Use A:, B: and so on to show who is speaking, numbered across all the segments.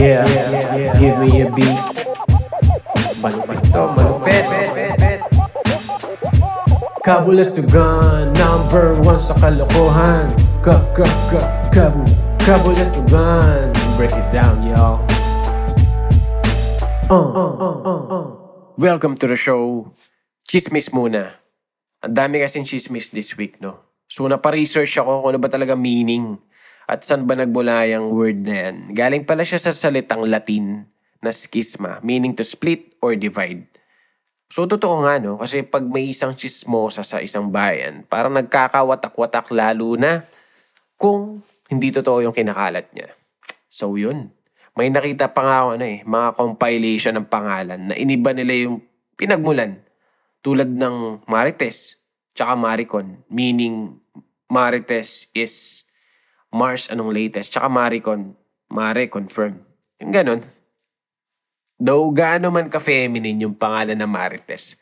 A: Yeah, give me a beat. Malupit to, malupit. Kabulas to gun, number one sa kalokohan. Ka, ka, ka, kabu, kabulas to gun. Break it down, y'all. Uh, uh, uh, uh, uh. Welcome to the show. Chismis muna. Ang dami kasing chismis this week, no? So, napa-research ako kung ano ba talaga meaning at saan ba nagmula yung word na yan. Galing pala siya sa salitang Latin na schisma, meaning to split or divide. So, totoo nga, no? Kasi pag may isang chismosa sa isang bayan, parang nagkakawatak-watak lalo na kung hindi totoo yung kinakalat niya. So, yun. May nakita pa nga ako, ano eh, mga compilation ng pangalan na iniba nila yung pinagmulan. Tulad ng Marites, tsaka Maricon. Meaning, Marites is Mars anong latest, tsaka Maricon, Mare confirm. Yung ganun. Though gaano man ka-feminine yung pangalan na Marites,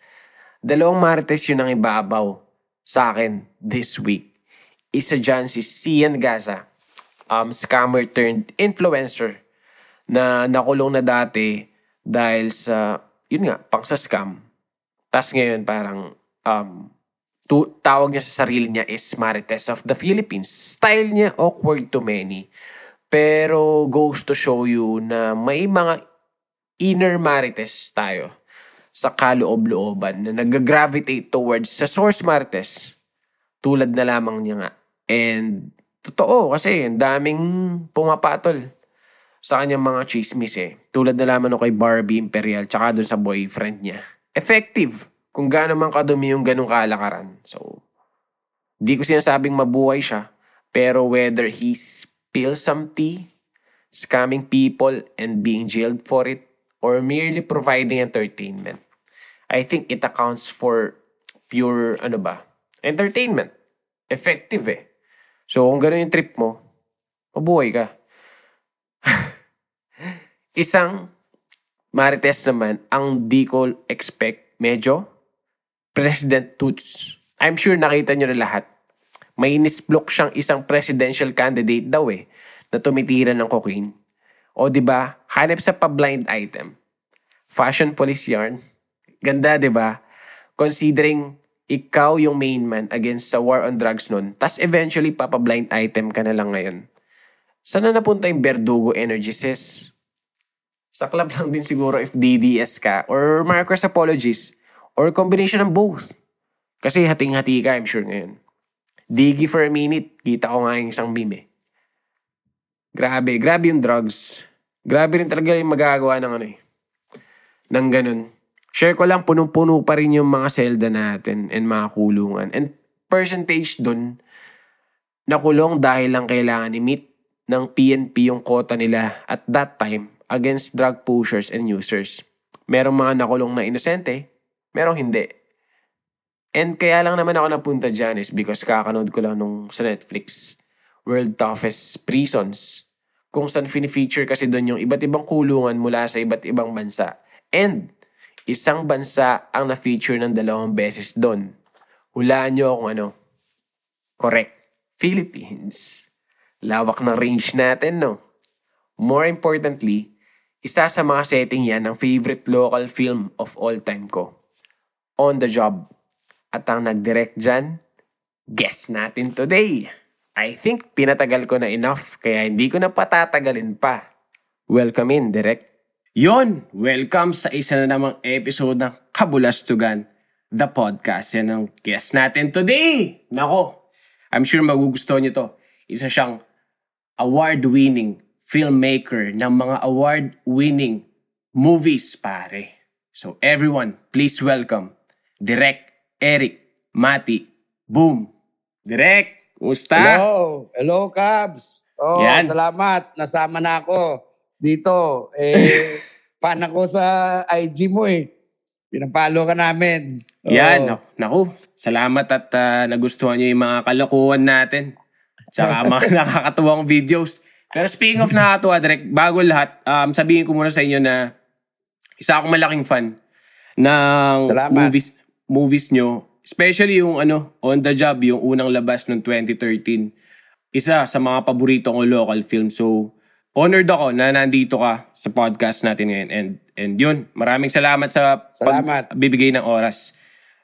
A: dalawang Marites yun ang ibabaw sa akin this week. Isa dyan si Cian Gaza, um, scammer turned influencer na nakulong na dati dahil sa, yun nga, pang sa scam. Tapos ngayon parang um, tu- tawag niya sa sarili niya is Marites of the Philippines. Style niya awkward to many. Pero goes to show you na may mga inner Marites tayo sa kaloob-looban na nag-gravitate towards sa source Marites. Tulad na lamang niya nga. And totoo kasi ang daming pumapatol sa kanyang mga chismis eh. Tulad na lamang no kay Barbie Imperial tsaka dun sa boyfriend niya. Effective kung gaano man kadumi yung ganong kalakaran. So, di ko sinasabing mabuhay siya. Pero whether he spills some tea, scamming people, and being jailed for it, or merely providing entertainment, I think it accounts for pure, ano ba, entertainment. Effective eh. So, kung gano'n yung trip mo, mabuhay ka. Isang Marites naman, ang di ko expect, medyo, President Toots. I'm sure nakita nyo na lahat. May nisblok siyang isang presidential candidate daw eh, na tumitira ng cocaine. O di ba hanap sa pa-blind item. Fashion police yarn. Ganda, di ba? Considering ikaw yung main man against sa war on drugs nun, tas eventually papa-blind item ka na lang ngayon. Saan na napunta yung Verdugo energy, sis? Sa club lang din siguro if DDS ka or Marcos Apologies or combination ng both. Kasi hating-hati ka, I'm sure ngayon. Digi for a minute, kita ko nga yung isang meme eh. Grabe, grabe yung drugs. Grabe rin talaga yung magagawa ng ano eh. Nang ganun. Share ko lang, punong-puno pa rin yung mga selda natin and mga kulungan. And percentage dun, nakulong dahil lang kailangan i-meet ng PNP yung kota nila at that time against drug pushers and users. Merong mga nakulong na inosente, merong hindi. And kaya lang naman ako napunta dyan is because kakanood ko lang nung sa Netflix, World Toughest Prisons, kung saan fini-feature kasi doon yung iba't ibang kulungan mula sa iba't ibang bansa. And isang bansa ang na-feature ng dalawang beses doon. Hulaan nyo kung ano. Correct. Philippines. Lawak ng range natin, no? More importantly, isa sa mga setting yan ng favorite local film of all time ko. On the Job. At ang nag-direct dyan, guess natin today. I think pinatagal ko na enough kaya hindi ko na patatagalin pa. Welcome in, direct. Yon, welcome sa isa na namang episode ng Kabulastugan, the podcast. Yan ang guest natin today. Nako, I'm sure magugustuhan nyo to. Isa siyang award-winning filmmaker ng mga award-winning movies, pare. So everyone, please welcome Direk Eric Mati Boom. Direk, kumusta?
B: Hello, hello Cubs. Oh,
A: Yan.
B: salamat. Nasama na ako dito. Eh, fan ako sa IG mo eh. Pinapalo ka namin. Oh.
A: Yan, nak- naku. Salamat at ah, nagustuhan niyo yung mga kalokohan natin. Tsaka mga nakakatuwang videos. Pero speaking of nakakatuwa, Direk, bago lahat, um, sabihin ko muna sa inyo na isa akong malaking fan ng
B: Salamat.
A: movies movies nyo. Especially yung ano, On the Job, yung unang labas noong 2013. Isa sa mga paborito kong local film. So, honored ako na nandito ka sa podcast natin ngayon. And, and yun, maraming salamat sa
B: Salamat.
A: pagbibigay ng oras,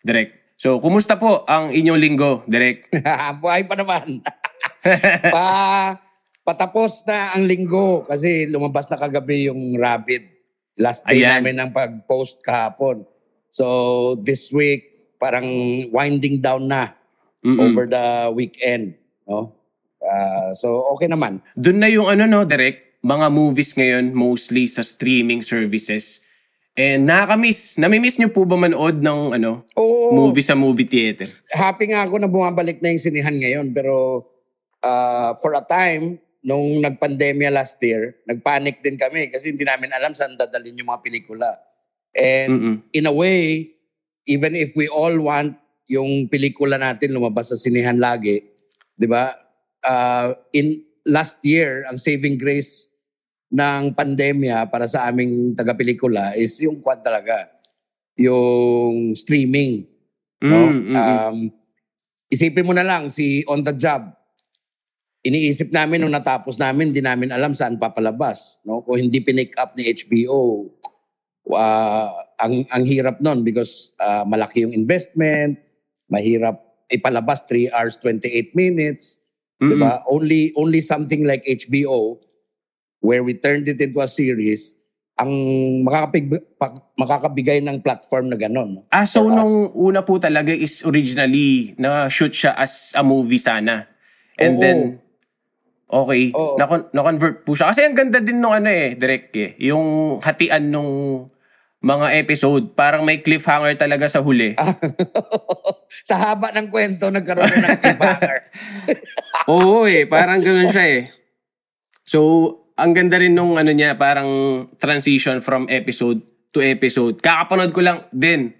A: Direk. So, kumusta po ang inyong linggo, Direk?
B: Buhay pa naman. pa, patapos na ang linggo kasi lumabas na kagabi yung Rapid. Last day
A: Ayan.
B: namin ng pag-post kahapon. So, this week, parang winding down na
A: Mm-mm.
B: over the weekend. No? Ah, so, okay naman.
A: Doon na yung ano no, Direk, mga movies ngayon mostly sa streaming services. And nakakamiss. Namimiss niyo po ba manood ng ano,
B: Oo.
A: movie sa movie theater?
B: happy nga ako na bumabalik na yung sinihan ngayon. Pero uh, for a time, nung nagpandemya last year, nagpanic din kami kasi hindi namin alam saan dadalhin yung mga pelikula. And
A: Mm-mm.
B: in a way, even if we all want yung pelikula natin lumabas sa sinihan lagi, di ba? Uh, in last year, ang saving grace ng pandemya para sa aming taga-pelikula is yung kwan talaga, yung streaming. No?
A: Mm, mm, mm.
B: Um, isipin mo na lang, si On The Job, iniisip namin nung natapos namin, hindi namin alam saan papalabas. No? Kung hindi pinick up ni HBO, ah, ang, ang hirap nun because ah, malaki yung investment, mahirap ipalabas 3 hours 28 minutes.
A: Mm-mm.
B: Diba? Only, only something like HBO, where we turned it into a series, ang makakapig, makakabigay ng platform na gano'n. no?
A: Ah, so nung una po talaga is originally na-shoot siya as a movie sana. And
B: Oo.
A: then, okay,
B: Oo.
A: na- na-convert po siya. Kasi ang ganda din nung ano eh, direct eh. Yung hatian nung mga episode. Parang may cliffhanger talaga sa huli.
B: sa haba ng kwento, nagkaroon na ng cliffhanger.
A: Oo eh, parang ganun siya eh. So, ang ganda rin nung ano niya, parang transition from episode to episode. Kakapanood ko lang din.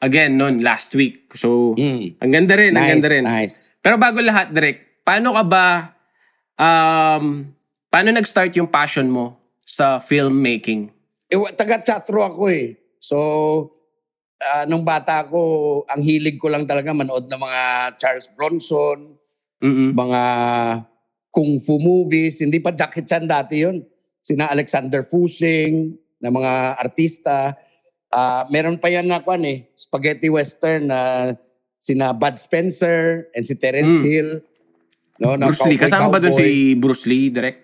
A: Again, noon, last week. So,
B: Mm.
A: ang ganda rin, ang
B: nice,
A: ganda rin.
B: nice.
A: Pero bago lahat, Direk, paano ka ba, um, paano nag-start yung passion mo sa filmmaking?
B: Eh, taga-chatro ako eh. So, ah, nung bata ako, ang hilig ko lang talaga manood ng mga Charles Bronson,
A: Mm-mm.
B: mga kung fu movies. Hindi pa Jackie Chan dati yun. Sina Alexander Fushing, na mga artista. Ah, meron pa yan na kwan eh, spaghetti western na sina Bud Spencer and si Terence
A: Mm.
B: Hill. No, na
A: Bruce Lee. Kasama ba doon si Bruce Lee, Direk?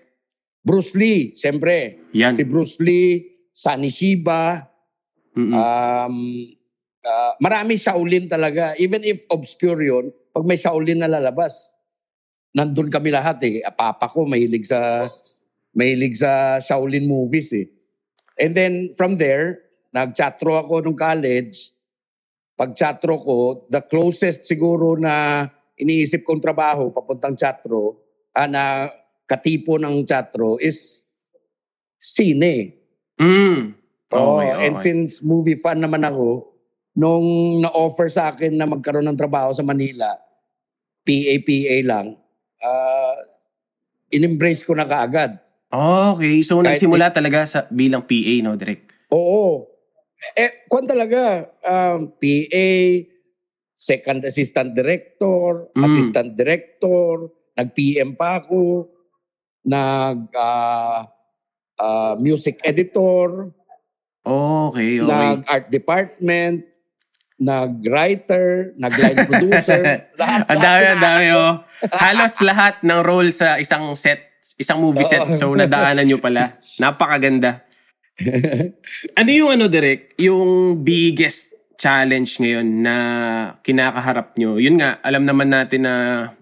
B: Bruce Lee, siyempre.
A: Yan.
B: Si Bruce Lee, Sunny Shiba,
A: Mm-mm.
B: um, ah, marami Shaolin talaga. Even if obscure yun, pag may Shaolin na lalabas, nandun kami lahat eh. Ah, Papa ko mahilig sa mahilig sa Shaolin movies eh. And then from there, nag-chatro ako nung college. Pag chatro ko, the closest siguro na iniisip kong trabaho papuntang chatro, ah, na katipo ng chatro is sine.
A: Mm.
B: Oo,
A: Okay,
B: and since movie fan naman ako, nung na-offer sa akin na magkaroon ng trabaho sa Manila, PA-PA lang, uh, in-embrace ko na kaagad.
A: Okay, so
B: Kahit
A: nagsimula talaga sa bilang PA, no, Direk?
B: Oo. Eh, kwan talaga, um, PA, second assistant director,
A: Mm.
B: assistant director, nag-PM pa ako, nag ah, ah, music editor,
A: Okay, okay.
B: nag-art department, nag-writer, nag-line producer.
A: Ang dami, ang dami, oh. Halos lahat ng role sa isang set, isang movie set. So, nadaanan nyo pala. Napakaganda. ano yung ano, Direk? Yung biggest challenge ngayon na kinakaharap nyo? Yun nga, alam naman natin na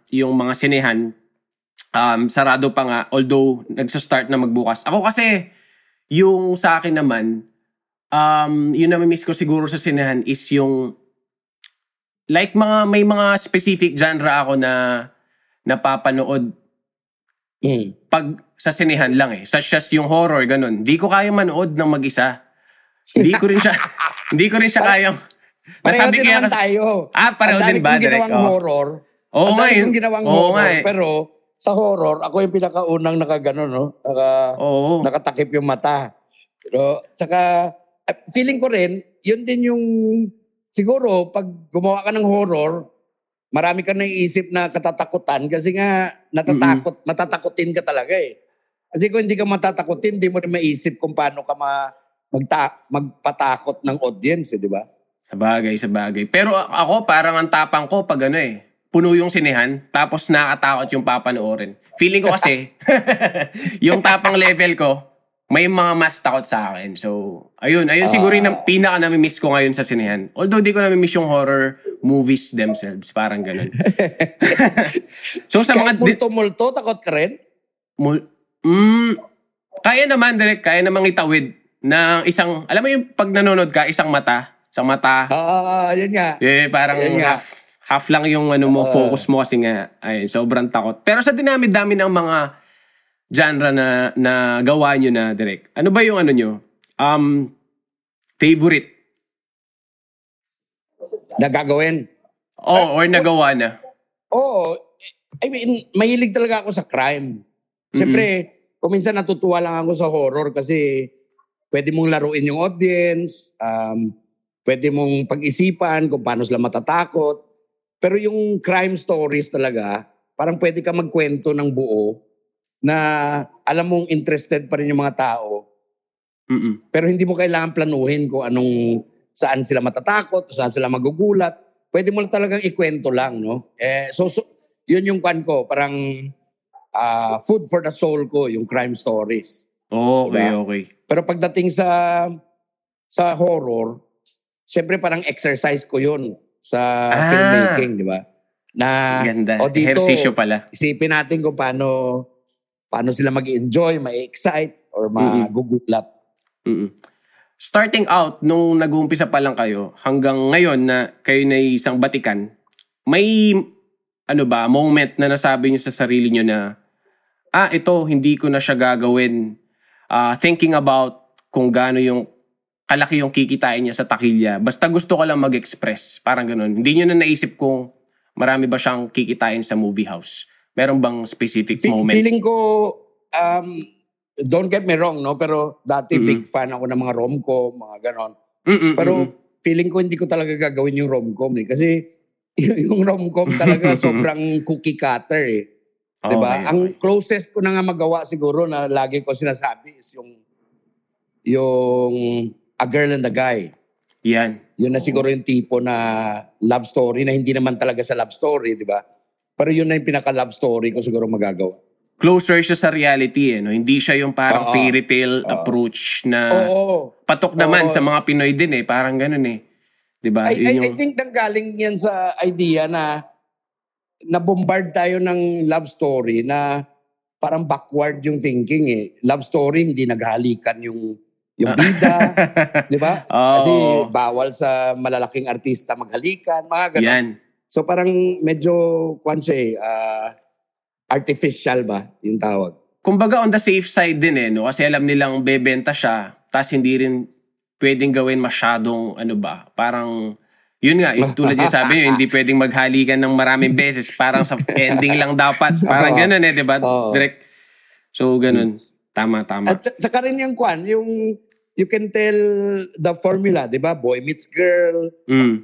A: yung mga sinehan, um, sarado pa nga, although nagsa-start na magbukas. Ako kasi, yung sa akin naman, um, yun na miss ko siguro sa sinehan is yung like mga may mga specific genre ako na napapanood
B: Mm.
A: pag sa sinehan lang eh. Such as yung horror, ganun. Hindi ko kaya manood ng mag-isa. Hindi ko rin siya, hindi ko rin siya
B: Pareho
A: nasabi
B: din
A: kaya,
B: naman tayo.
A: Ah, pareho
B: Ang dami
A: din ba,
B: kong
A: Direk?
B: ginawang
A: Oh.
B: horror.
A: Oo
B: Ang
A: nga
B: dami
A: eh.
B: kong ginawang
A: Oo
B: horror.
A: eh.
B: Pero sa horror, ako yung pinakaunang nakaganon, no? Naka,
A: Oo.
B: nakatakip yung mata. Pero, tsaka, eh, feeling ko rin, yun din yung, siguro, pag gumawa ka ng horror, marami ka naiisip na katatakutan kasi nga natatakot, matatakotin ka talaga eh. Kasi kung hindi ka matatakotin, hindi mo rin maisip kung paano ka ma, magta, magpatakot ng audience, eh, di ba?
A: Sa bagay, sa bagay. Pero ako, parang ang tapang ko pag ano eh, puno yung sinehan, tapos nakatakot yung papanoorin. Feeling ko kasi, yung tapang level ko, may mga mas takot sa akin. So, ayun, ayun siguro yung na- pinaka nami-miss ko ngayon sa sinehan. Although di ko nami-miss yung horror movies themselves, parang ganun. so sa
B: Kahit
A: mga
B: multo-multo, takot ka rin?
A: Mul- mm, kaya naman, direct, kaya namang itawid ng isang, alam mo yung pag nanonood ka, isang mata, isang mata,
B: Ah, yun nga.
A: eh, parang
B: Ayun nga.
A: half, half lang yung ano mo,
B: Oo.
A: focus mo kasi nga, ayun, sobrang takot. Pero sa dinami-dami ng mga genre na, na gawa nyo na, direct, ano ba yung ano nyo? Um, favorite?
B: Nagagawin.
A: Oh, or nagawa na?
B: Oo. I mean, mahilig talaga ako sa crime. Siyempre, kung minsan natutuwa lang ako sa horror kasi pwede mong laruin yung audience, um, pwede mong pag-isipan kung paano sila matatakot. Pero yung crime stories talaga, parang pwede ka magkwento ng buo na alam mong interested pa rin yung mga tao,
A: Mm-mm.
B: pero hindi mo kailangan planuhin kung anong saan sila matatakot, saan sila magugulat. Pwede mo talagang ikwento lang, no? Eh, so, so yun yung kwan ko, parang ah, food for the soul ko, yung crime stories.
A: Okay,
B: Diba?
A: okay.
B: Pero pagdating sa sa horror, syempre parang exercise ko yun sa
A: Ah.
B: filmmaking, di ba? Na
A: Ganda.
B: o dito,
A: Ehersisyo pala.
B: isipin natin kung paano paano sila mag-enjoy, ma-excite, or magugulat.
A: Mm-mm. Starting out, nung nag-uumpisa pa lang kayo, hanggang ngayon na kayo na isang batikan, may ano ba, moment na nasabi niyo sa sarili niyo na, ah, ito, hindi ko na siya gagawin. Ah, thinking about kung gaano yung kalaki yung kikitain niya sa takilya. Basta gusto ko lang mag-express. Parang ganun. Hindi niyo na naisip kung marami ba siyang kikitain sa movie house. Meron bang specific
B: Fe-
A: moment?
B: Feeling ko, um, don't get me wrong, no? Pero dati
A: Mhm.
B: big fan ako ng mga rom-com, mga ganon.
A: Mm-mm,
B: Pero
A: mm-mm.
B: feeling ko hindi ko talaga gagawin yung rom-com eh. Kasi yung rom-com talaga sobrang cookie cutter eh. Di ba?
A: Okay,
B: Ang closest ko na nga magawa siguro na lagi ko sinasabi is yung yung A Girl and a Guy.
A: Yan.
B: Yun na siguro yung tipo na love story na hindi naman talaga sa love story, di ba? Pero yun na yung pinaka-love story ko siguro magagawa.
A: closer siya sa reality eh, no? Hindi siya yung parang
B: Oo.
A: fairy tale approach na
B: Oo.
A: patok naman
B: Oo.
A: sa mga Pinoy din eh, parang ganun eh. 'Di ba?
B: I,
A: Yun
B: I, I
A: yung-
B: think nanggaling yan sa idea na na-bombard tayo ng love story na parang backward yung thinking eh. Love story, hindi naghalikan yung yung bida, di ba?
A: Oo.
B: Kasi bawal sa malalaking artista maghalikan, mga ganun.
A: Yan.
B: So parang medyo, kwan siya eh, ah, artificial ba yung tawag?
A: Kumbaga on the safe side din eh, no? Kasi alam nilang bebenta siya, tas hindi rin pwedeng gawin masyadong ano ba, parang yun nga, yung tulad yung sabi nyo, hindi pwedeng maghalikan ng maraming beses. Parang sa ending lang dapat. Parang
B: Oo.
A: ganun eh, di ba?
B: Oo.
A: Direct. So, ganun. Tama, tama.
B: At sa- saka rin yung kwan, yung you can tell the formula, di ba? Boy meets girl,
A: Mm.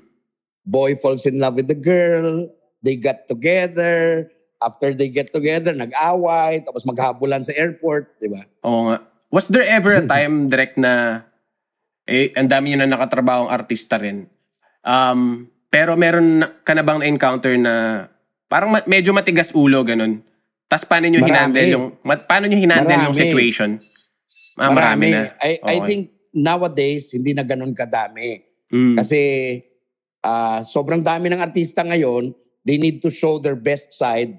B: boy falls in love with the girl, they got together, after they get together, nag-away, tapos maghabulan sa airport, di ba?
A: Oo nga. Was there ever a time direct na eh ang dami niyo na nakatrabaho ang artista rin. Um, pero meron ka na bang na-encounter na parang ma- medyo matigas ulo ganun. Tapos paano
B: Marami.
A: hinandle yung ma- paano niyo hinandle yung situation? Ah, marami, na.
B: I, I
A: Okay.
B: think nowadays, hindi na ganun kadami.
A: Mm.
B: Kasi ah, sobrang dami ng artista ngayon, they need to show their best side.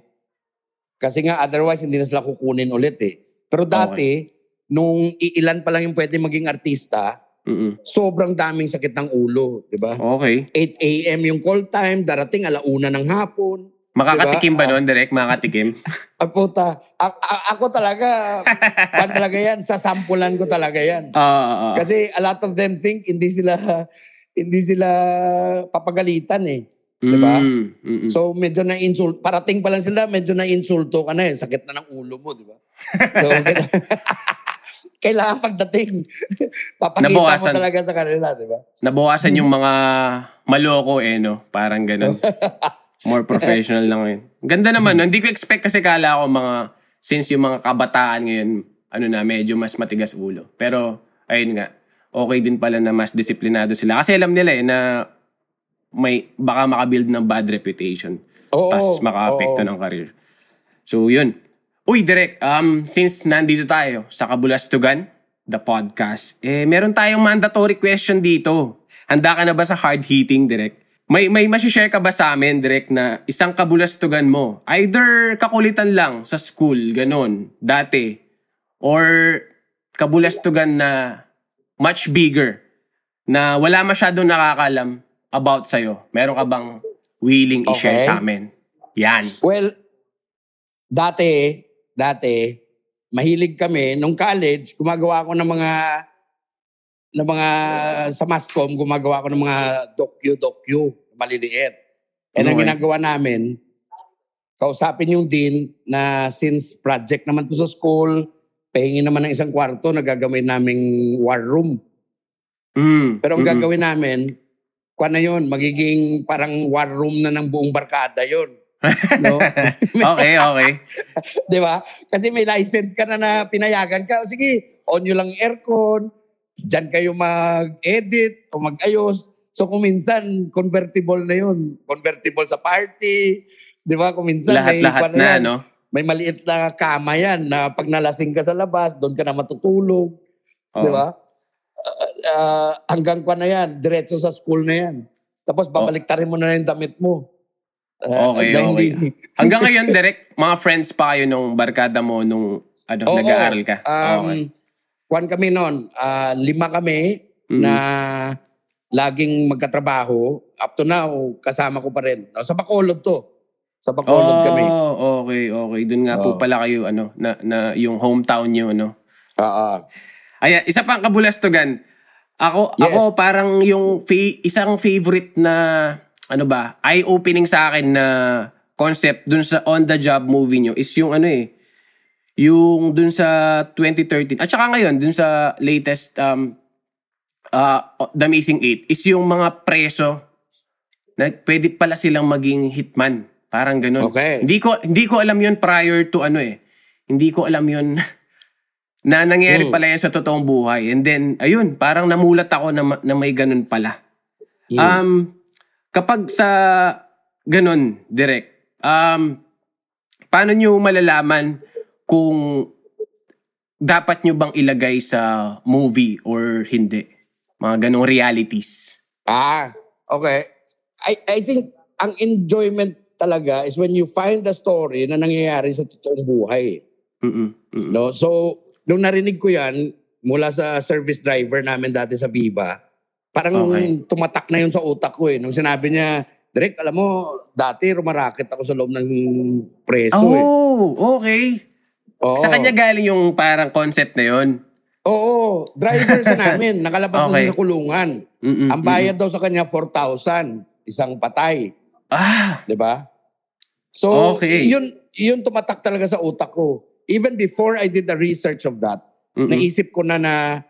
B: Kasi nga otherwise hindi na sila kukunin ulit eh. Pero dati, nung iilan pa lang yung pwede maging artista,
A: Mm-mm.
B: sobrang daming sakit ng ulo, di ba?
A: Okay.
B: 8 a.m. yung call time, darating alauna ng hapon.
A: Makakatikim ba
B: Diba?
A: noon direct? Makakatikim?
B: Ah, puta, a- a- ako talaga, pan talaga yan, sasampulan ko talaga yan.
A: Ah, ah, ah.
B: Kasi a lot of them think hindi sila hindi sila papagalitan eh. diba?
A: Mm, mm-mm.
B: So medyo na insult parating pa lang sila, medyo na insulto ka na eh, sakit na ng ulo mo, di ba? So, kailangan pagdating papakita
A: Nabawasan.
B: mo talaga sa kanila, di ba?
A: Nabawasan yung mga maloko eh, no? Parang ganun. More professional lang yun. Ganda naman, no? Hindi ko expect kasi kala ko mga, since yung mga kabataan ngayon, ano na, medyo mas matigas ulo. Pero, ayun nga, okay din pala na mas disiplinado sila. Kasi alam nila eh, na may, baka makabuild ng bad reputation.
B: Oo,
A: Tapos maka-apekto
B: oo.
A: ng career. So, yun. Uy, Direk, um, since nandito tayo sa Kabulastugan, the podcast, eh, meron tayong mandatory question dito. Handa ka na ba sa hard-hitting, Direk? May, may masishare ka ba sa amin, Direk, na isang kabulastugan mo? Either kakulitan lang sa school, ganon, dati, or kabulastugan na much bigger, na wala masyadong nakakalam about sa'yo. Meron ka bang willing i-share
B: Okay.
A: sa amin? Yan.
B: Well, dati, dati, mahilig kami. Nung college, gumagawa ako ng mga ng mga sa Mascom, gumagawa ako ng mga docu-docu, maliliit. And ang ginagawa namin, kausapin yung dean na since project naman to sa school, pahingin naman ng isang kwarto, nagagawin naming war room.
A: Mm.
B: Pero ang gagawin namin, kwa na yun, magiging parang war room na ng buong barkada yun. no?
A: okay, okay.
B: Di ba? Kasi may license ka na na pinayagan ka. Sige, on nyo lang aircon. Diyan kayo mag-edit o mag-ayos. So kung minsan, convertible na yun. Convertible sa party. Di ba? Kung minsan may,
A: Lahat-lahat
B: kwan
A: na,
B: yan.
A: no?
B: may maliit na kama yan na pag nalasing ka sa labas, doon ka na matutulog.
A: Oo.
B: Di ba? Ah, ah, hanggang kwa na yan, diretso sa school na yan. Tapos babaliktarin mo na yung damit mo. Ah,
A: Okay, okay.
B: hindi-
A: Hanggang ngayon, direct, mga friends pa kayo nung barkada mo nung ano,
B: Oo,
A: nag-aaral ka?
B: Um,
A: okay.
B: Kwan kami noon, ah, lima kami
A: Mhm.
B: na laging magkatrabaho. Up to now, kasama ko pa rin. No, Sa Bacolod to. Sa Bacolod kami.
A: Oh, okay, okay. Doon nga po
B: Oo.
A: pala kayo, ano, na, na yung hometown nyo, ano.
B: Oo.
A: Ayan, isa pang kabulastugan. Ako,
B: Yes.
A: ako parang yung fa- isang favorite na, ano ba, eye-opening sa akin na concept dun sa on-the-job movie nyo is yung ano eh, yung dun sa 2013, at saka ngayon, dun sa latest um, uh, The Missing Eight, is yung mga preso na pwede pala silang maging hitman. Parang ganun.
B: Okay.
A: Hindi ko hindi ko alam yun prior to ano eh. Hindi ko alam yun na nangyari
B: Mm.
A: pala yan sa totoong buhay. And then, ayun, parang namulat ako na, na may ganun pala.
B: Mm.
A: Um, kapag sa ganun, direct, um, paano nyo malalaman kung dapat nyo bang ilagay sa movie or hindi? Mga ganong realities.
B: Ah, okay. I, I think ang enjoyment talaga is when you find the story na nangyayari sa totoong buhay.
A: Mm-mm. Mm-mm.
B: No? So, nung narinig ko yan, mula sa service driver namin dati sa Viva, parang
A: Okay.
B: tumatak na yun sa utak ko eh. Nung sinabi niya, Direk, alam mo, dati rumaraket ako sa loob ng preso eh.
A: Oh, okay.
B: Oo.
A: Sa kanya galing yung parang concept na yun.
B: Oo, driver siya namin. Nakalabas na
A: Okay.
B: siya sa kulungan.
A: Mm-mm.
B: Ang bayad daw sa kanya, 4,000. Isang patay.
A: Ah,
B: Di ba? So,
A: Okay.
B: yun, yun tumatak talaga sa utak ko. Even before I did the research of that,
A: mm-mm.
B: naisip ko na na,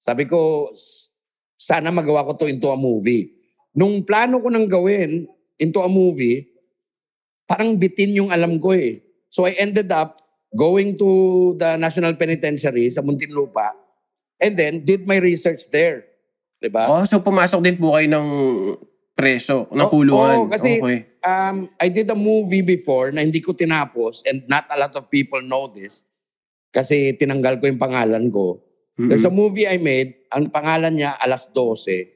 B: sabi ko, "S- sana magawa ko to into a movie. Nung plano ko nang gawin into a movie, parang bitin yung alam ko eh. So I ended up going to the National Penitentiary sa Muntinlupa and then did my research there. Diba?
A: Oh, so pumasok din po kayo ng preso, ng
B: Oh,
A: kulungan.
B: oo, kasi-
A: okay.
B: um, I did a movie before na hindi ko tinapos and not a lot of people know this kasi tinanggal ko yung pangalan ko.
A: Mm-mm.
B: There's a movie I made, ang pangalan niya Alas 12,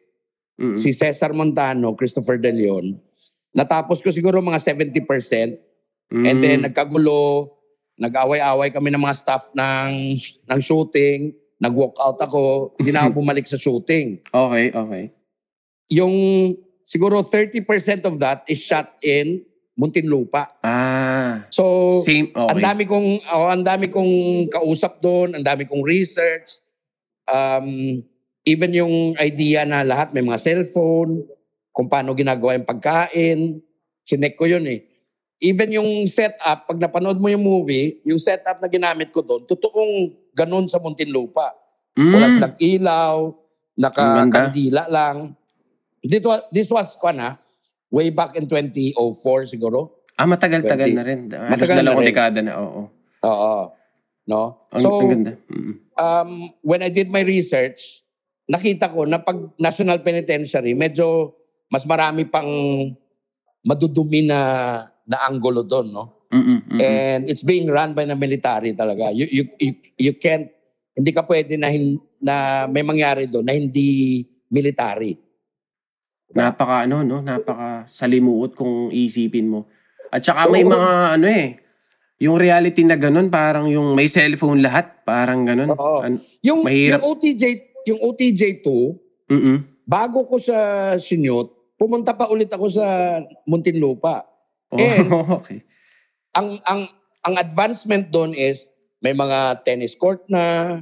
A: Mm-mm.
B: si Cesar Montano, Christopher De Leon. Natapos ko siguro mga 70% and
A: Mm.
B: then nagkagulo, nag-away-away kami ng mga staff ng, ng shooting, nag-walk out ako, hindi na ako bumalik sa shooting.
A: Okay, okay.
B: Yung siguro 30% of that is shot in Muntinlupa.
A: Ah,
B: So,
A: same, okay.
B: ang dami kong oh, ang dami kong kausap doon, ang dami kong research. Um, even yung idea na lahat may mga cellphone, kung paano ginagawa yung pagkain, chinek ko yun eh. Even yung setup, pag napanood mo yung movie, yung setup na ginamit ko doon, totoong ganun sa Muntinlupa.
A: Mm.
B: Wala silang ilaw, nakakandila lang. This was, this was kwa na, way back in 2004 siguro.
A: Ah, matagal-tagal
B: 20.
A: na rin. Halos
B: Matagal na
A: dalawang
B: rin.
A: dekada na, oo.
B: Oo. No?
A: Ang,
B: so,
A: ang ganda.
B: Um, when I did my research, nakita ko na pag National Penitentiary, medyo mas marami pang madudumi na na anggulo doon, no?
A: Mm-mm, mm-mm.
B: And it's being run by the military talaga. You you you, you can't hindi ka pwede na hin, na may mangyari doon na hindi military.
A: Napaka ano, no? Napaka salimuot kung isipin mo. At saka may
B: Oo.
A: mga ano eh, yung reality na ganun, parang yung may cellphone lahat, parang ganun.
B: Oo.
A: An-
B: Yung
A: Mahirap.
B: yung OTJ yung OTJ 2,
A: Mm-mm.
B: bago ko sa Sinyot, pumunta pa ulit ako sa Muntinlupa.
A: Oh,
B: And-
A: okay.
B: ang ang ang advancement doon is may mga tennis court na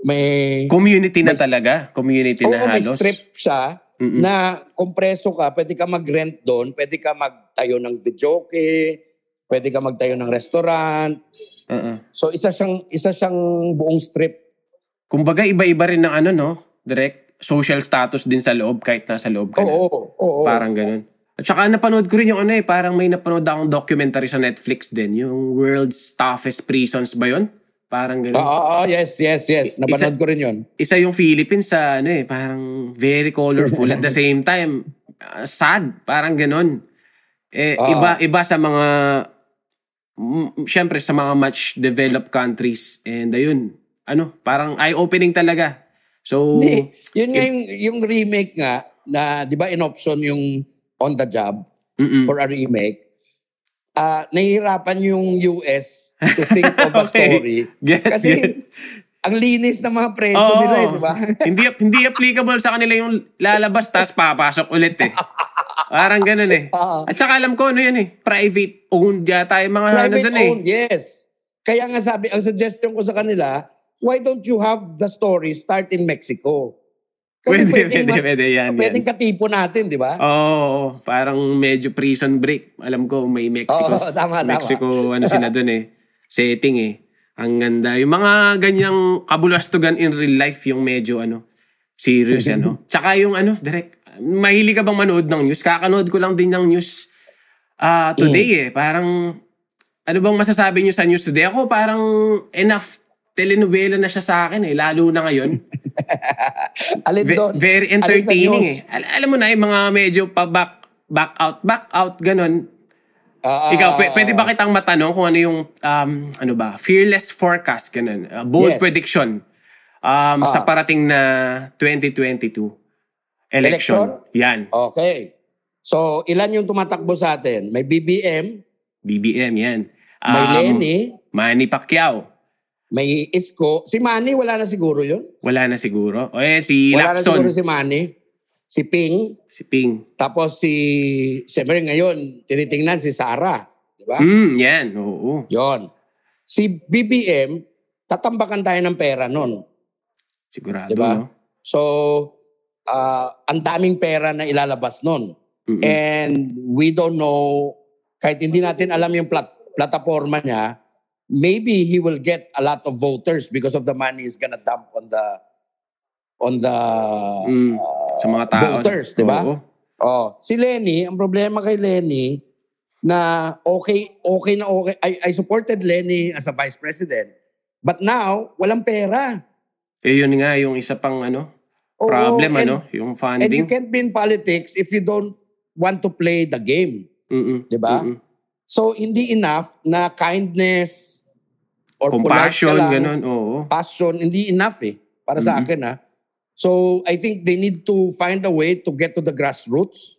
B: may
A: Community na
B: May-
A: talaga. Community
B: Oo,
A: na
B: may
A: halos.
B: strip siya
A: Mm-mm.
B: na kompreso ka, pwede ka mag-rent doon, pwede ka magtayo ng videoke, pwede ka magtayo ng restaurant.
A: Uh-uh.
B: So isa siyang isa siyang buong strip.
A: Kumbaga, iba-iba rin ng ano, no? Direct social status din sa loob kahit nasa loob ka na.
B: Oo, oo.
A: Parang ganun. At saka napanood ko rin yung ano eh, parang may napanood akong documentary sa Netflix din. Yung World's Toughest Prisons ba yun? Parang ganun.
B: Oo, oo, yes, yes, yes. Napanood ko rin 'yon.
A: Isa yung Philippines sa ano eh, parang very colorful at the same time uh, sad, parang ganun. Eh,
B: Oo.
A: iba iba sa mga mm, syempre sa mga much developed countries and ayun, ano, parang eye-opening talaga. So,
B: Hindi, yun nga yung, yung remake nga na 'di ba in option yung on the job
A: mm-mm.
B: for a remake. Ah, nahihirapan yung US to think of a
A: Okay.
B: story.
A: Gets,
B: Kasi
A: gets.
B: ang linis ng mga preso
A: Oo.
B: nila, eh, di ba?
A: hindi hindi applicable sa kanila yung lalabas tas papasok ulit eh. Parang ganun eh.
B: Oo.
A: At saka alam ko ano yan eh, private owned yata yung mga ano
B: Private
A: dun eh.
B: owned, yes. Kaya nga sabi, ang suggestion ko sa kanila, why don't you have the story start in Mexico?
A: Pwede,
B: pwedeng
A: pwede,
B: ma-
A: pwede yan.
B: Pwedeng
A: yan.
B: katipo natin, di ba?
A: Oo, oo, parang medyo prison break. Alam ko may Mexico.
B: Oo, tama, tama.
A: Mexico, ano sila dun eh. Setting eh. Ang ganda. Yung mga ganyang kabulastugan in real life, yung medyo ano, serious ano. Tsaka yung ano, direct, mahilig ka bang manood ng news? Kakanood ko lang din ng news ah today eh. Parang, ano bang masasabi niyo sa news today? Ako parang enough telenovela na siya sa akin eh. Lalo na ngayon.
B: Alin
A: Ve-
B: doon?
A: very
B: sa
A: entertaining eh. Al- alam mo na, yung mga medyo pa back, back out, back out, ganun.
B: Ah,
A: Ikaw, pw- pwede ba kitang matanong kung ano yung, um, ano ba, fearless forecast, ganun. Uh, bold
B: Yes.
A: prediction um, sa
B: Ah.
A: parating na 2022 election. Yan.
B: Okay. So, ilan yung tumatakbo sa atin? May BBM,
A: BBM, yan.
B: may
A: Um,
B: Lenny,
A: Manny Pacquiao.
B: May Isko. Si Manny, wala na siguro yun.
A: Wala na siguro. O eh, si
B: Wala na siguro
A: Lacson.
B: si Manny. Si Ping.
A: Si Ping.
B: Tapos si, siyempre ngayon, tinitingnan si Sara. Di ba?
A: Hmm, yan. Oo.
B: Yon. Si BBM, tatambakan tayo ng pera nun.
A: Sigurado,
B: Diba?
A: no?
B: So, ah, ang daming pera na ilalabas nun.
A: Mm-mm.
B: And we don't know, kahit hindi natin alam yung plat plataforma niya, maybe he will get a lot of voters because of the money he's gonna dump on the on the
A: Mm, sa mga tao.
B: voters, di ba? Oh, si Lenny, ang problema kay Lenny na okay okay na okay I, I supported Lenny as a vice president. But now, walang pera.
A: Eh, yun nga, yung isa pang ano,
B: Oo,
A: problem,
B: and-
A: ano, yung
B: And you
A: funding.
B: can't be in politics if you don't want to play the game.
A: Mm-mm.
B: Di ba?
A: Mm-mm.
B: So, hindi enough na kindness or
A: Compassion,
B: lang,
A: ganun, oo.
B: passion, hindi enough eh. Para sa
A: Mhm.
B: akin ha. So, I think they need to find a way to get to the grassroots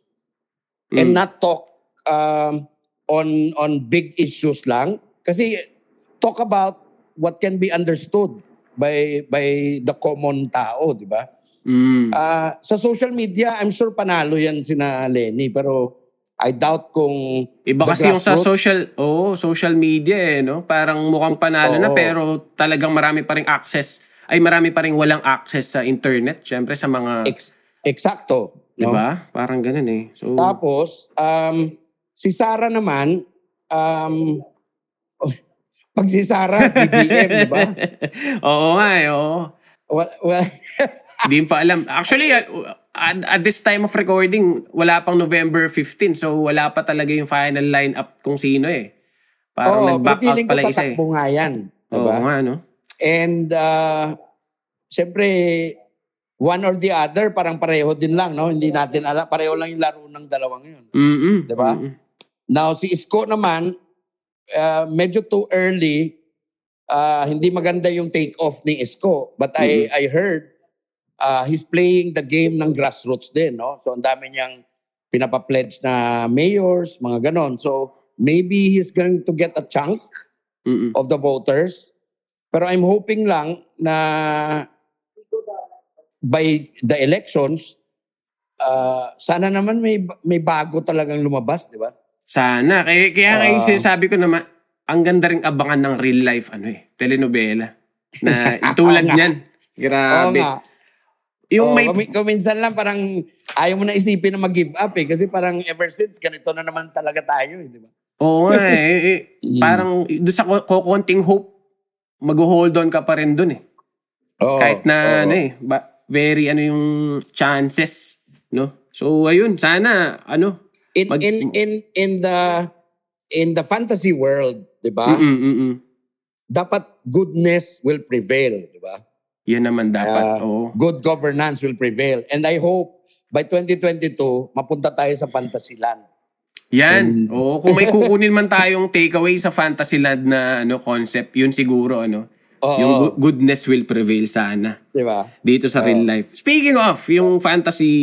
B: and
A: Mm.
B: not talk um, on on big issues lang. Kasi talk about what can be understood by by the common tao, di ba?
A: Mm.
B: Ah, sa social media, I'm sure panalo yan sina Lenny, pero I doubt kung
A: Iba kasi yung sa social, oh, social media eh, no? Parang mukhang panalo na
B: Oo.
A: pero talagang marami pa ring access, ay marami pa ring walang access sa internet, syempre sa mga,
B: ex- eksakto.
A: di
B: No?
A: ba? Parang ganun eh. So,
B: Tapos, um, si Sara naman, um, oh, pag si Sara, BBM, di ba?
A: oo nga eh, oo.
B: Well, well,
A: Hindi pa alam. Actually, uh, at, at this time of recording, wala pang November 15. So, wala pa talaga yung final lineup kung sino eh. Parang
B: oh,
A: nag-back out pala isa eh.
B: nga yan.
A: Oo
B: Diba?
A: nga, no?
B: And uh, siyempre, one or the other, parang pareho din lang, no? Hindi natin alam. Pareho lang yung laro ng dalawang yun.
A: Mm-mm.
B: Diba?
A: Mm-mm.
B: Now, si Isko naman, uh, medyo too early. Uh, hindi maganda yung take-off ni Isko. But I, I heard uh, he's playing the game ng grassroots din. No? So, ang dami niyang pinapapledge na mayors, mga ganon. So, maybe he's going to get a chunk
A: Mm-mm.
B: of the voters. Pero I'm hoping lang na by the elections, uh, sana naman may may bago talagang lumabas, di ba?
A: Sana. Kaya, kaya yung
B: Ah.
A: sinasabi ko naman, ang ganda rin abangan ng real life, ano eh, telenovela. Na itulad niyan. Grabe.
B: Oo nga.
A: Yung
B: Oo,
A: may...
B: kumi- kuminsan lang parang ayaw mo na isipin na mag-give up eh. Kasi parang ever since, ganito na naman talaga tayo eh, di ba?
A: Oo nga eh. eh,
B: Mm.
A: Parang doon sa kukunting hope, mag-hold on ka pa rin doon eh.
B: Oo,
A: Kahit na
B: oo.
A: ano eh, ba, very ano yung chances, no? So ayun, sana ano.
B: In,
A: mag-
B: in, in, in the in the fantasy world, di ba?
A: Mm-mm, mm-mm.
B: Dapat goodness will prevail, di ba?
A: Yan naman dapat.
B: Ah,
A: Oo.
B: Good governance will prevail. And I hope by 2022, mapunta tayo sa Fantasyland.
A: Yan. Oo, kung may kukunin man tayong takeaway sa Fantasyland na ano concept, yun siguro ano.
B: Oo.
A: Yung goodness will prevail sana
B: Di ba?
A: dito sa real life. Speaking of yung fantasy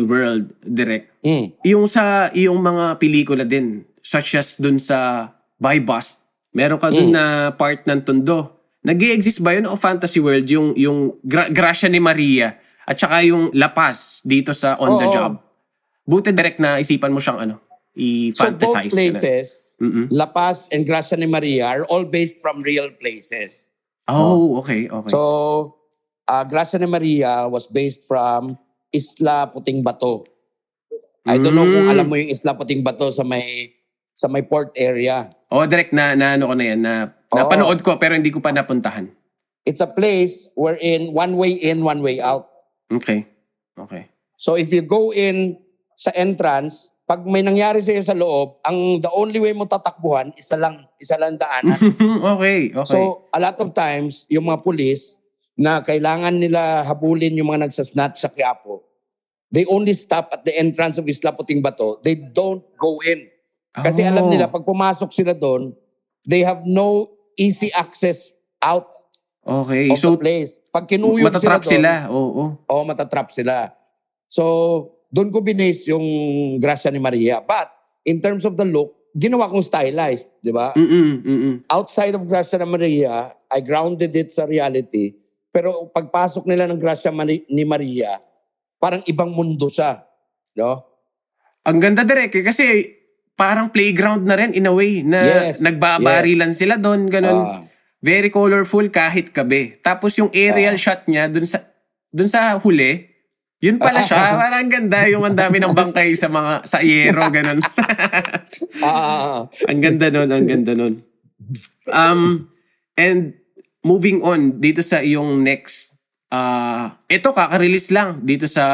A: world direct,
B: Mm.
A: yung sa yung mga pelikula din such as dun sa By Bust. Meron ka
B: Mm.
A: dun na part ng Tondo. Nag exist ba yun o fantasy world yung yung Gra- Gracia ni Maria at saka yung La Paz dito sa On the
B: Oo.
A: Job? Buti direct na isipan mo siyang ano,
B: So
A: i-fantasize.
B: both
A: ka na.
B: places,
A: Mm-mm.
B: La Paz and Gracia ni Maria are all based from real places.
A: Oh, okay, okay.
B: So, uh, Gracia ni Maria was based from Isla Puting Bato. I don't know kung
A: Mm.
B: alam mo yung Isla Puting Bato sa may sa may port area.
A: Oh, direct na, na ano ko na yan, na,
B: Oo.
A: napanood ko pero hindi ko pa napuntahan.
B: It's a place wherein one way in, one way out.
A: Okay. Okay.
B: So if you go in sa entrance, pag may nangyari sa'yo sa loob, ang the only way mo tatakbuhan, isa lang, isa lang daanan.
A: okay, okay.
B: So, a lot of times, yung mga pulis na kailangan nila habulin yung mga nagsasnatch sa Quiapo, they only stop at the entrance of Isla Puting Bato. They don't go in. Kasi
A: Oh.
B: alam nila, pag pumasok sila doon, they have no easy access out
A: Okay.
B: of
A: So,
B: the place. Pag kinuyog
A: matatrap
B: sila
A: sila.
B: doon,
A: Oo.
B: Oo, matatrap sila. So, doon ko binase yung Gracia ni Maria. But, in terms of the look, ginawa kong stylized, di ba?
A: Mm-mm, mm-mm.
B: outside of Gracia ni Maria, I grounded it sa reality. Pero pagpasok nila ng Gracia Mari- ni Maria, parang ibang mundo siya. No?
A: Ang ganda direct eh, kasi parang playground na rin in a way na
B: Yes,
A: nagbabarilan sila doon, ganun.
B: Ah,
A: Very colorful kahit gabi. Tapos yung aerial
B: Ah.
A: shot niya dun sa dun sa huli, yun pala siya. Parang ganda yung ang dami ng bangkay sa mga sa yero ganun.
B: ah,
A: ang ganda nun, ang ganda nun. Um and moving on dito sa iyong next ah ito kaka-release lang dito sa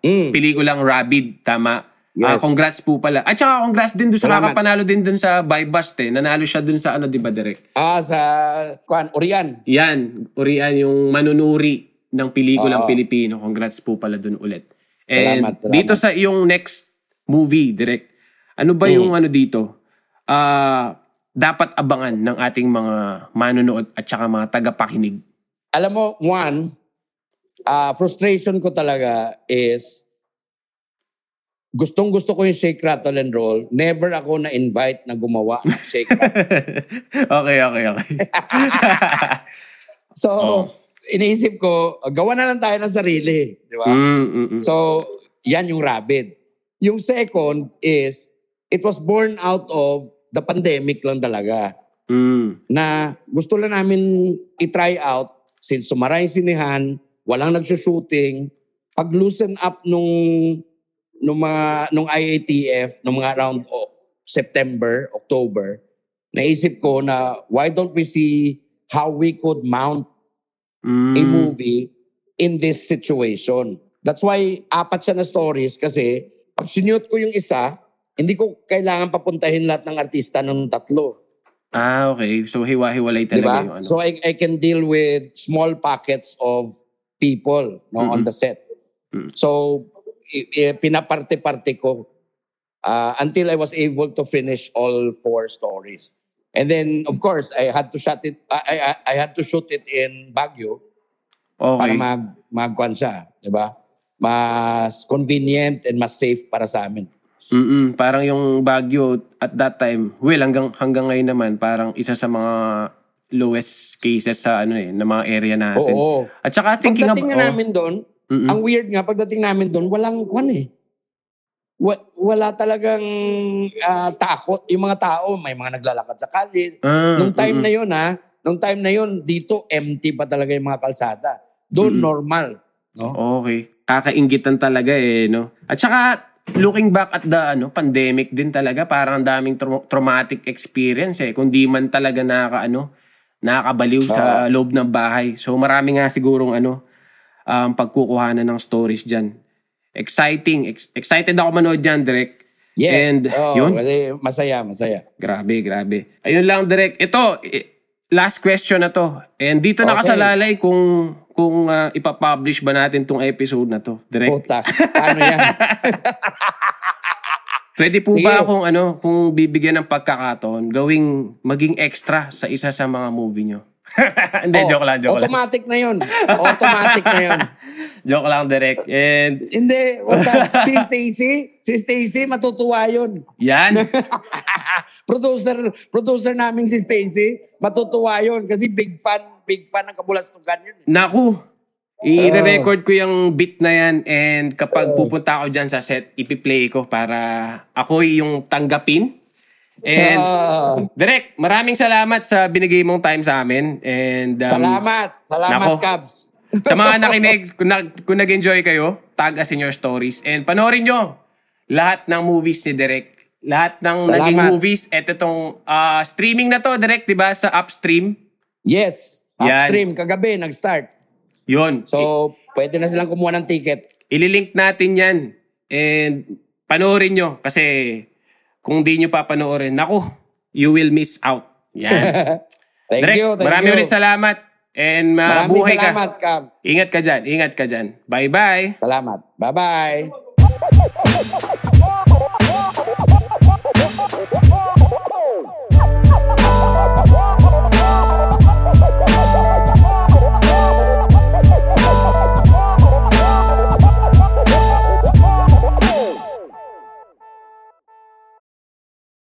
B: mm,
A: pelikulang Rabid, tama? Ah,
B: Yes.
A: congrats po pala. At saka congrats din doon sa
B: Salamat.
A: kakapanalo din doon sa By Bust eh. Nanalo siya doon sa ano, di ba, Direk?
B: ah, sa Kwan, Orian.
A: Yan, urian yung manunuri ng pelikulang
B: Oo.
A: Pilipino. Congrats po pala dun ulit. And
B: Salamat, salamat.
A: dito sa iyong next movie, direct, ano ba
B: Mm.
A: yung ano dito? Ah, dapat abangan ng ating mga manonood at saka mga tagapakinig.
B: Alam mo, one, ah, frustration ko talaga is gustong gusto ko yung shake, rattle, and roll. Never ako na-invite na gumawa ng shake, rattle.
A: okay, okay, okay.
B: So,
A: Oo.
B: iniisip ko, gawa na lang tayo ng sarili. Di ba?
A: mm, mm, mm.
B: So, yan yung rabid. Yung second is, it was born out of the pandemic lang talaga.
A: Mm.
B: Na gusto lang namin i-try out since sumaray sinihan, walang nagsushooting. Pag loosen up nung nung mga nung IATF nung mga around oh, September, October, naisip ko na why don't we see how we could mount
A: Mm.
B: a movie in this situation. That's why apat siya na stories kasi pag sinute ko yung isa, hindi ko kailangan papuntahin lahat ng artista ng tatlo.
A: Ah, okay. So, hiwa-hiwalay talaga
B: ba?
A: yung ano.
B: So I, I can deal with small pockets of people no on
A: Mm-mm.
B: the set.
A: Mm.
B: So pinaparte-parte ko uh, until I was able to finish all four stories. And then of course I had to shut it I I, I had to shoot it in Baguio para
A: okay.
B: mag magkuan siya, 'di ba? Mas convenient and mas safe para sa amin.
A: Mm-mm, parang yung Baguio at that time, well, hanggang, hanggang ngayon naman, parang isa sa mga lowest cases sa ano eh, na mga area natin.
B: Oo.
A: At saka thinking of...
B: Pagdating
A: oh,
B: namin doon,
A: mm-mm.
B: Ang weird nga, pagdating namin doon, walang kwan eh. Wa- wala talagang ah, takot. Yung mga tao, may mga naglalakad sa kalye.
A: Ah,
B: Nung time
A: mm-mm.
B: na yun ha, nung time na yun, dito empty pa talaga yung mga kalsada. Doon
A: Mm-mm.
B: normal. No?
A: Okay. Kakaingitan talaga eh, no? At saka, looking back at the ano, pandemic din talaga, parang ang daming trau- traumatic experience eh. Kung di man talaga nakaka, ano, nakakabaliw sa loob ng bahay. So, marami nga sigurong ano, um, pagkukuhanan ng stories dyan. Exciting. Ex- excited ako manood dyan, Direk.
B: Yes.
A: And
B: Oo,
A: yun,
B: masaya, masaya.
A: Grabe, grabe. Ayun lang, Direk. Ito, last question na to. And dito
B: Okay.
A: nakasalalay kung kung ah, ipapublish ba natin tong episode na to. Direk.
B: Puta. Paano yan?
A: Pwede po
B: Sige.
A: ba akong ano, kung bibigyan ng pagkakataon, gawing maging extra sa isa sa mga movie nyo? Hindi,
B: Oh,
A: joke lang, joke lang.
B: automatic na yun. Automatic na yun.
A: Joke lang, Direk. And
B: Hindi. Si Stacy, si Stacy, matutuwa yun.
A: yan.
B: producer producer naming si Stacy, matutuwa yun kasi big fan, big fan ng Kabulastugan yun.
A: Naku, i-record ko yung beat na yan and kapag pupunta ako dyan sa set, ipi-play ko para ako yung tanggapin. And
B: Ah,
A: Direk, maraming salamat sa binigay mong time sa amin. And um,
B: salamat. Salamat,
A: nako.
B: Cabs.
A: sa mga nakinig, kung, na, kung nag-enjoy kayo, tag us in your stories. And panoorin nyo lahat ng movies ni Direk. Lahat ng
B: Salamat.
A: naging movies. Ito tong ah, streaming na to, Direk, di ba? Sa Upstream.
B: Yes.
A: Yan.
B: Upstream, kagabi, nag-start.
A: Yun.
B: So, pwede na silang kumuha ng ticket.
A: Ililink natin yan. And panoorin nyo. Kasi kung di nyo papanoorin, naku, you will miss out. Yan.
B: Thank
A: Direk,
B: you, thank
A: marami
B: you.
A: ulit salamat. And
B: Maraming
A: mabuhay
B: salamat,
A: ka.
B: Cab.
A: Ingat ka dyan. Ingat ka dyan. Bye-bye.
B: Salamat. Bye-bye.